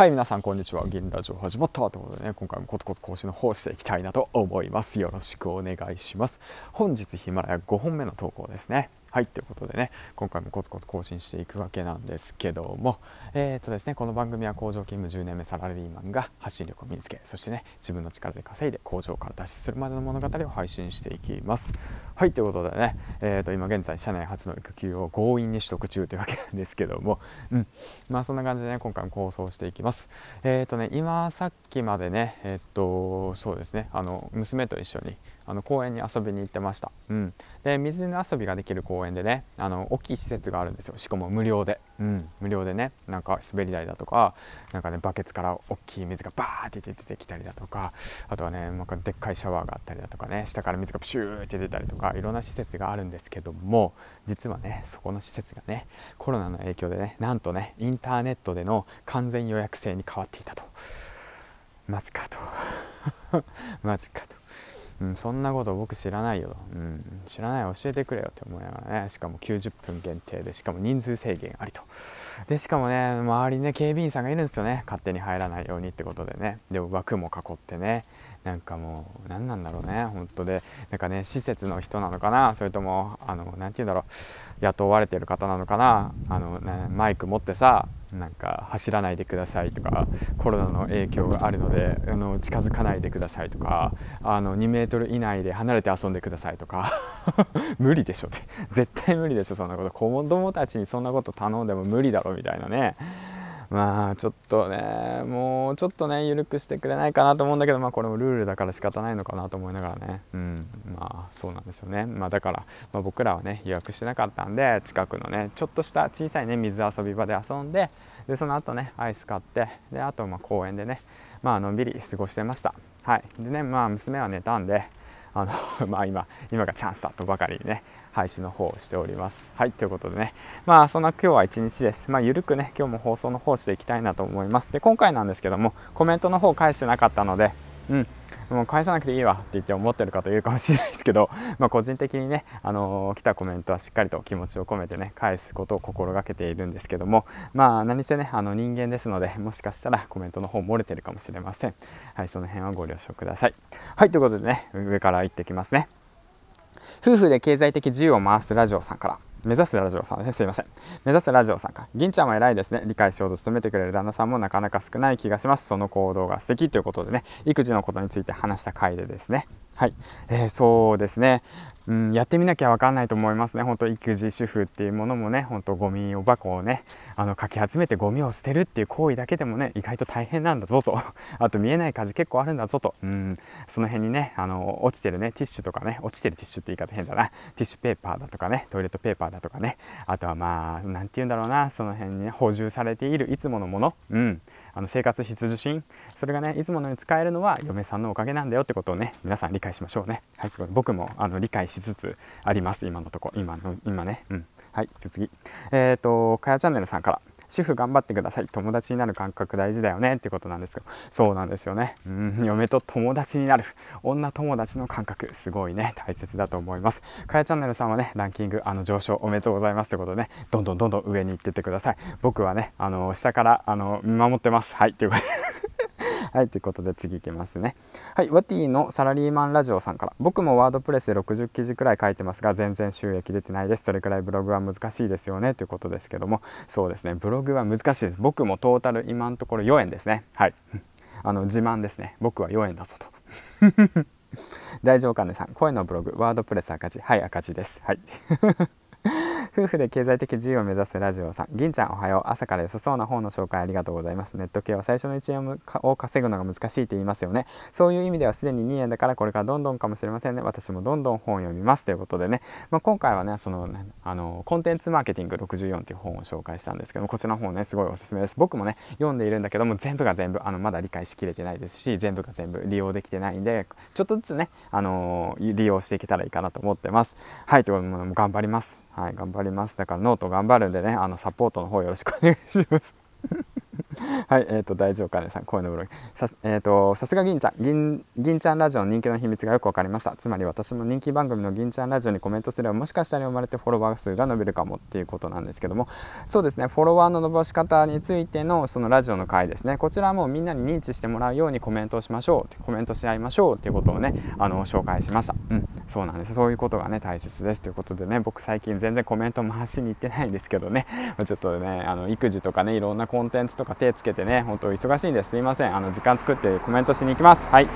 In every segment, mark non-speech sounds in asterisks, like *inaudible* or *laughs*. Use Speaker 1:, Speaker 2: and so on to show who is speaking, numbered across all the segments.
Speaker 1: はい皆さんこんにちは。銀ラジオ始まったということでね今回もコツコツ更新の方していきたいなと思います。よろしくお願いします。本日ヒマラヤ5本目の投稿ですね。はいということでね今回もコツコツ更新していくわけなんですけどもえー、っとですねこの番組は工場勤務10年目サラリーマンが発信力を身につけそしてね自分の力で稼いで工場から脱出するまでの物語を配信していきます。はいということでねえー、っと今現在社内初の育休を強引に取得中というわけなんですけどもうんまあそんな感じでね今回も構想していきます。えー、っとね今さっきまでねえっとそうですねあの娘と一緒にあの公園に遊びに行ってました、うん、で水の遊びができる公園でねあの大きい施設があるんですよ。しかも無料で、うん、無料でねなんか滑り台だとかなんかねバケツから大きい水がバーって出てきたりだとかあとはねなんかでっかいシャワーがあったりだとかね下から水がプシューって出たりとかいろんな施設があるんですけども実はねそこの施設がねコロナの影響でねなんとねインターネットでの完全予約制に変わっていたと。マジかと。*laughs* マジかとうん、そんなこと僕知らないよ、うん、知らない教えてくれよって思いながらね。しかも90分限定でしかも人数制限ありと。でしかもね周りにね警備員さんがいるんですよね。勝手に入らないようにってことでね。で枠も囲ってね。なんかもう何なんだろうね。本当で。なんかね施設の人なのかな。それともあの何て言うんだろう。雇われてる方なのかな。あの、ね、マイク持ってさなんか走らないでくださいとかコロナの影響があるのであの近づかないでくださいとかあの2メートル以内で離れて遊んでくださいとか *laughs* 無理でしょって。絶対無理でしょそんなこと。子供たちにそんなこと頼んでも無理だろみたいなね。まあちょっとねもうちょっとね緩くしてくれないかなと思うんだけどまあこれもルールだから仕方ないのかなと思いながらね。うんまあそうなんですよね。まあだから、まあ、僕らはね予約してなかったんで近くのねちょっとした小さいね水遊び場で遊んででその後ねアイス買ってであとまあ公園でねまあのんびり過ごしてました。はい。でねまあ娘は寝たんであの *laughs* まあ今今がチャンスだとばかりにね配信の方をしております。はいということでね。まあそんな今日は一日です。まあゆるくね今日も放送の方していきたいなと思います。で今回なんですけどもコメントの方返してなかったのでうん。もう返さなくていいわって言って思ってる方いるかもしれないですけど、*laughs* まあ、個人的にね、あのー、来たコメントはしっかりと気持ちを込めてね返すことを心がけているんですけどもまあ何せねあの人間ですのでもしかしたらコメントの方漏れてるかもしれません。はいその辺はご了承ください。はいということでね上から行ってきますね。夫婦で経済的自由を回すラジオさんから。目指すラジオさんですすいません。目指すラジオさんか。銀ちゃんは偉いですね。理解しようと努めてくれる旦那さんもなかなか少ない気がします。その行動が素敵ということでね。育児のことについて話した回でですね。はい、えー、そうですね。うん、やってみなきゃ分かんないと思いますね。本当育児主婦っていうものもね本当ゴミを箱をねあのかき集めてゴミを捨てるっていう行為だけでもね意外と大変なんだぞと。*laughs* あと見えない家事結構あるんだぞと。うん。その辺にねあの落ちてるねティッシュとかね落ちてるティッシュって言い方変だな。ティッシュペーパーだとかねトイレットペーパーだとかね。あとはまあ何て言うんだろうな。その辺に、ね、補充されているいつものもの。うん。あの生活必需品。それがねいつものように使えるのは嫁さんのおかげなんだよってことをね皆さん理解しましょうね。はい、僕もあの理解しつつあります。今のとこ今の今ね。うん、はい次。えっ、ー、とかやチャンネルさんから。主婦頑張ってください。友達になる感覚大事だよねってことなんですけどそうなんですよね。うん。嫁と友達になる。女友達の感覚すごいね。大切だと思います。かやチャンネルさんはねランキングあの上昇おめでとうございますということでねどんどんどんどん上に行ってってください。僕はねあの下からあの見守ってます。はい。ということで。*laughs* はい、ということで次いきますね。はい、ワティのサラリーマンラジオさんから。僕もワードプレスで60記事くらい書いてますが、全然収益出てないです。それくらいブログは難しいですよね。ということですけども、そうですね、ブログは難しいです。僕もトータル今のところ4円ですね。はい。*laughs* あの、自慢ですね。僕は4円だぞと。*laughs* 大丈夫かねさん、声のブログ、ワードプレス赤字。はい、赤字です。はい。夫婦で経済的自由を目指すラジオさん。銀ちゃんおはよう。朝から良さそうな本の紹介ありがとうございます。ネット系は最初の1円を稼ぐのが難しいと言いますよね。そういう意味ではすでに2円だからこれからどんどんかもしれませんね。私もどんどん本を読みますということでね、まあ、今回はねそのあのコンテンツマーケティング64という本を紹介したんですけどもこちらの本ねすごいおすすめです。僕もね読んでいるんだけども全部が全部あのまだ理解しきれてないですし全部が全部利用できてないんでちょっとずつねあの利用していけたらいいかなと思ってます。はいということで頑張ります。はい、頑張ります。だからノート頑張るんでね、あのサポートの方よろしくお願いします。*laughs* はい、えっ、ー、と、大丈夫かねさん、声のブログ。さ、えっ、ー、と、さすが銀ちゃん、銀、銀ちゃんラジオの人気の秘密がよくわかりました。つまり私も人気番組の銀ちゃんラジオにコメントすれば、もしかしたら生まれてフォロワー数が伸びるかもっていうことなんですけども、そうですね、フォロワーの伸ばし方についてのそのラジオの回ですね、こちらもみんなに認知してもらうようにコメントしましょう、コメントし合いましょうっていうことをね、あの、紹介しました。うん、そうなんです。そういうことがね、大切ですということでね、僕最近全然コメント回しに行ってないんですけどね、ちょっとね、あの、育児とかね、いろんなコンテンツとか手つけてね、本当忙しいんです。すいません。あの、時間作ってコメントしに行きます。はい。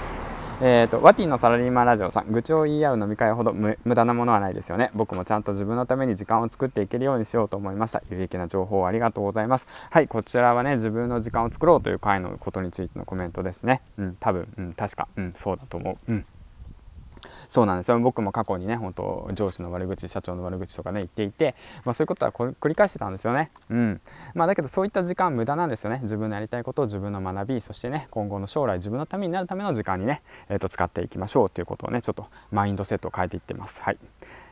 Speaker 1: えーと、ワティのサラリーマンラジオさん。愚痴を言い合う飲み会ほど無駄なものはないですよね。僕もちゃんと自分のために時間を作っていけるようにしようと思いました。有益な情報ありがとうございます。はい。こちらはね自分の時間を作ろうという回のことについてのコメントですね。うん。多分。うん。確か。うん。そうだと思う。うん。そうなんですよ。僕も過去にね本当上司の悪口社長の悪口とかね言っていて、まあ、そういうことは繰り返してたんですよね。うん。まあだけどそういった時間無駄なんですよね。自分のやりたいことを自分の学びそしてね今後の将来自分のためになるための時間にね、えー、と使っていきましょうということをねちょっとマインドセットを変えていってます。はい。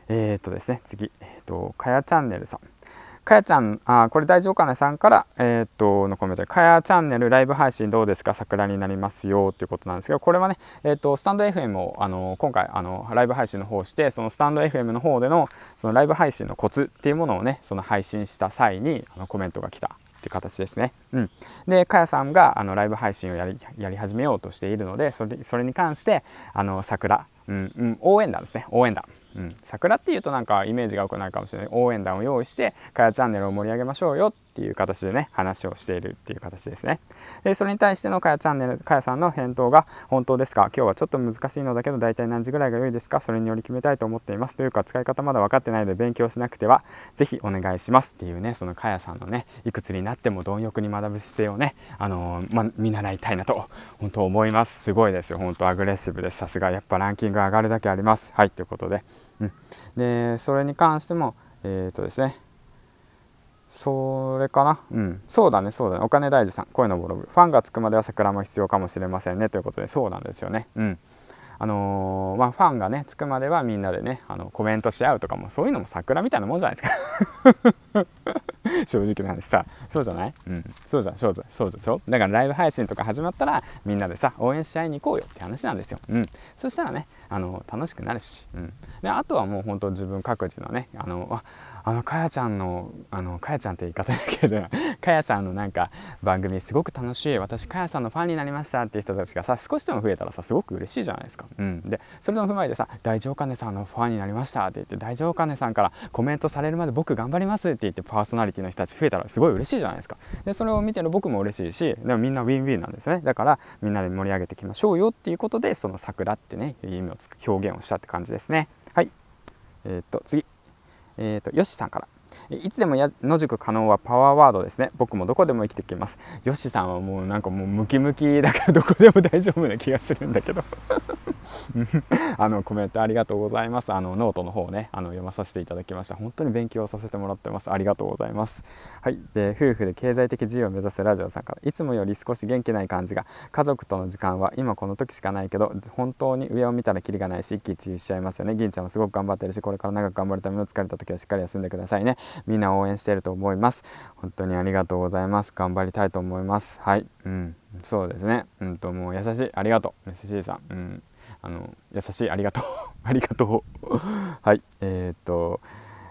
Speaker 1: えー、とですね次。えー、っとかやチャンネルさん。かやちゃん、あこれ大丈夫かなさんから、えー、っと、のコメントで、かやチャンネルライブ配信どうですか？桜になりますよということなんですけど、これはね、えー、っと、スタンド FM を、あの、今回、あの、ライブ配信の方して、そのスタンド FM の方での、そのライブ配信のコツっていうものをね、その配信した際に、あの、コメントが来たっていう形ですね。うん、で、かやさんがあのライブ配信をやりやり始めようとしているので、それそれに関して、あの桜、うんうん、応援団ですね、応援団。うん、桜っていうとなんかイメージが良くないかもしれない応援団を用意してかやチャンネルを盛り上げましょうよっていう形でね話をしているっていう形ですね。でそれに対してのかやチャンネルかやさんの返答が本当ですか？今日はちょっと難しいのだけど大体何時ぐらいが良いですか？それにより決めたいと思っていますというか使い方まだ分かってないので勉強しなくてはぜひお願いします。っていうねそのかやさんのねいくつになっても貪欲に学ぶ姿勢をねあのー、ま見習いたいなと本当思います。すごいですよ。本当アグレッシブですさすがやっぱランキング上がるだけあります。はいということで、うん、でそれに関してもえっ、ー、とですね。それかな？うん。そうだねそうだね。お金大事さん声のブログファンがつくまでは桜も必要かもしれませんね。ということでそうなんですよね。うん。あのー、まあ、ファンがねつくまではみんなでねあのコメントし合うとかもそういうのも桜みたいなもんじゃないですか *laughs* 正直な話さ。そうじゃない？うん。そうじゃん。そうじゃそうでしょだからライブ配信とか始まったらみんなでさ応援し合いに行こうよって話なんですよ。うん。そしたらねあの楽しくなるし、うん、であとはもう本当自分各自のねあのああのかやちゃんのあのかやちゃんって言い方だけどかやさんのなんか番組すごく楽しい私かやさんのファンになりましたっていう人たちがさ少しでも増えたらさすごく嬉しいじゃないですか、うん、でそれの踏まえてさ大丈夫かねさんのファンになりましたって言って大丈夫かねさんからコメントされるまで僕頑張りますって言ってパーソナリティの人たち増えたらすごい嬉しいじゃないですか。でそれを見てる僕も嬉しいしでもみんなウィンウィンなんですね。だからみんなで盛り上げていきましょうよっていうことでその桜ってね意味を表現をしたって感じですね。はい。えー、っと次。えー、っとよしさんから。いつでも野宿可能はパワーワードですね。僕もどこでも生きてきます。よしさんはもうなんかもうムキムキだからどこでも大丈夫な気がするんだけど。*laughs* あのコメントありがとうございます。あのノートの方ねあの読まさせていただきました。本当に勉強させてもらってます。ありがとうございます。はい。で夫婦で経済的自由を目指すラジオさんからいつもより少し元気ない感じが家族との時間は今この時しかないけど本当に上を見たらキリがないし一喜一憂しちゃいますよね。銀ちゃんはすごく頑張ってるしこれから長く頑張るための疲れた時はしっかり休んでくださいね。みんな応援してると思います。本当にありがとうございます。頑張りたいと思います。はい。うん。そうですね。うんともう優しい。ありがとう。メッセージさん。うん。あの優しいありがとう。*laughs* ありがとう。はい。えー、っと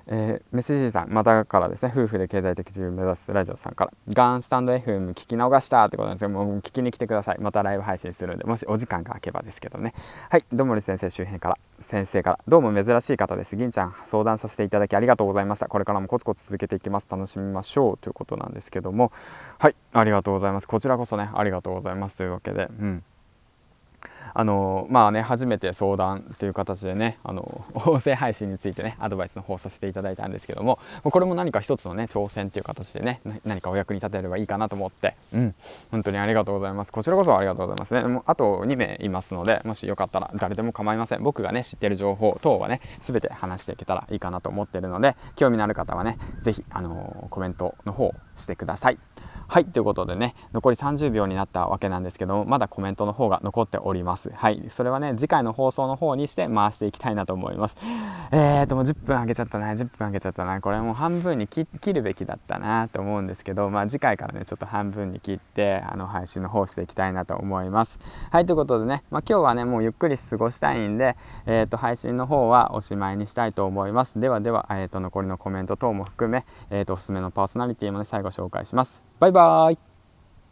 Speaker 1: えー、メッセージさんまたからですね夫婦で経済的自由を目指すラジオさんからガンスタンド FM 聞き逃したってことなんですけどもう聞きに来てください。またライブ配信するんでもしお時間が空けばですけどね。はいどもり先生周辺から先生からどうも珍しい方です。銀ちゃん相談させていただきありがとうございました。これからもコツコツ続けていきます。楽しみましょうということなんですけども。はいありがとうございます。こちらこそねありがとうございます。というわけでうん。あのまあね初めて相談という形でねあの *laughs* 音声配信についてねアドバイスの方させていただいたんですけどもこれも何か一つのね挑戦という形でね何かお役に立てればいいかなと思って。うん。本当にありがとうございます。こちらこそありがとうございますね。もうあと2名いますのでもしよかったら誰でも構いません。僕がね知ってる情報等はね全て話していけたらいいかなと思ってるので興味のある方はね是非あのコメントの方してください。はいということでね残り30秒になったわけなんですけどもまだコメントの方が残っております。はいそれはね次回の放送の方にして回していきたいなと思います。えーともう10分あげちゃったな10分あげちゃったなこれもう半分に切るべきだったなと思うんですけどまあ次回からねちょっと半分に切ってあの配信の方していきたいなと思います。はいということでね、まあ、今日はねもうゆっくり過ごしたいんでえーと配信の方はおしまいにしたいと思います。ではでは、えー、と残りのコメント等も含め、えー、とおすすめのパーソナリティもね最後紹介します。バイバイ。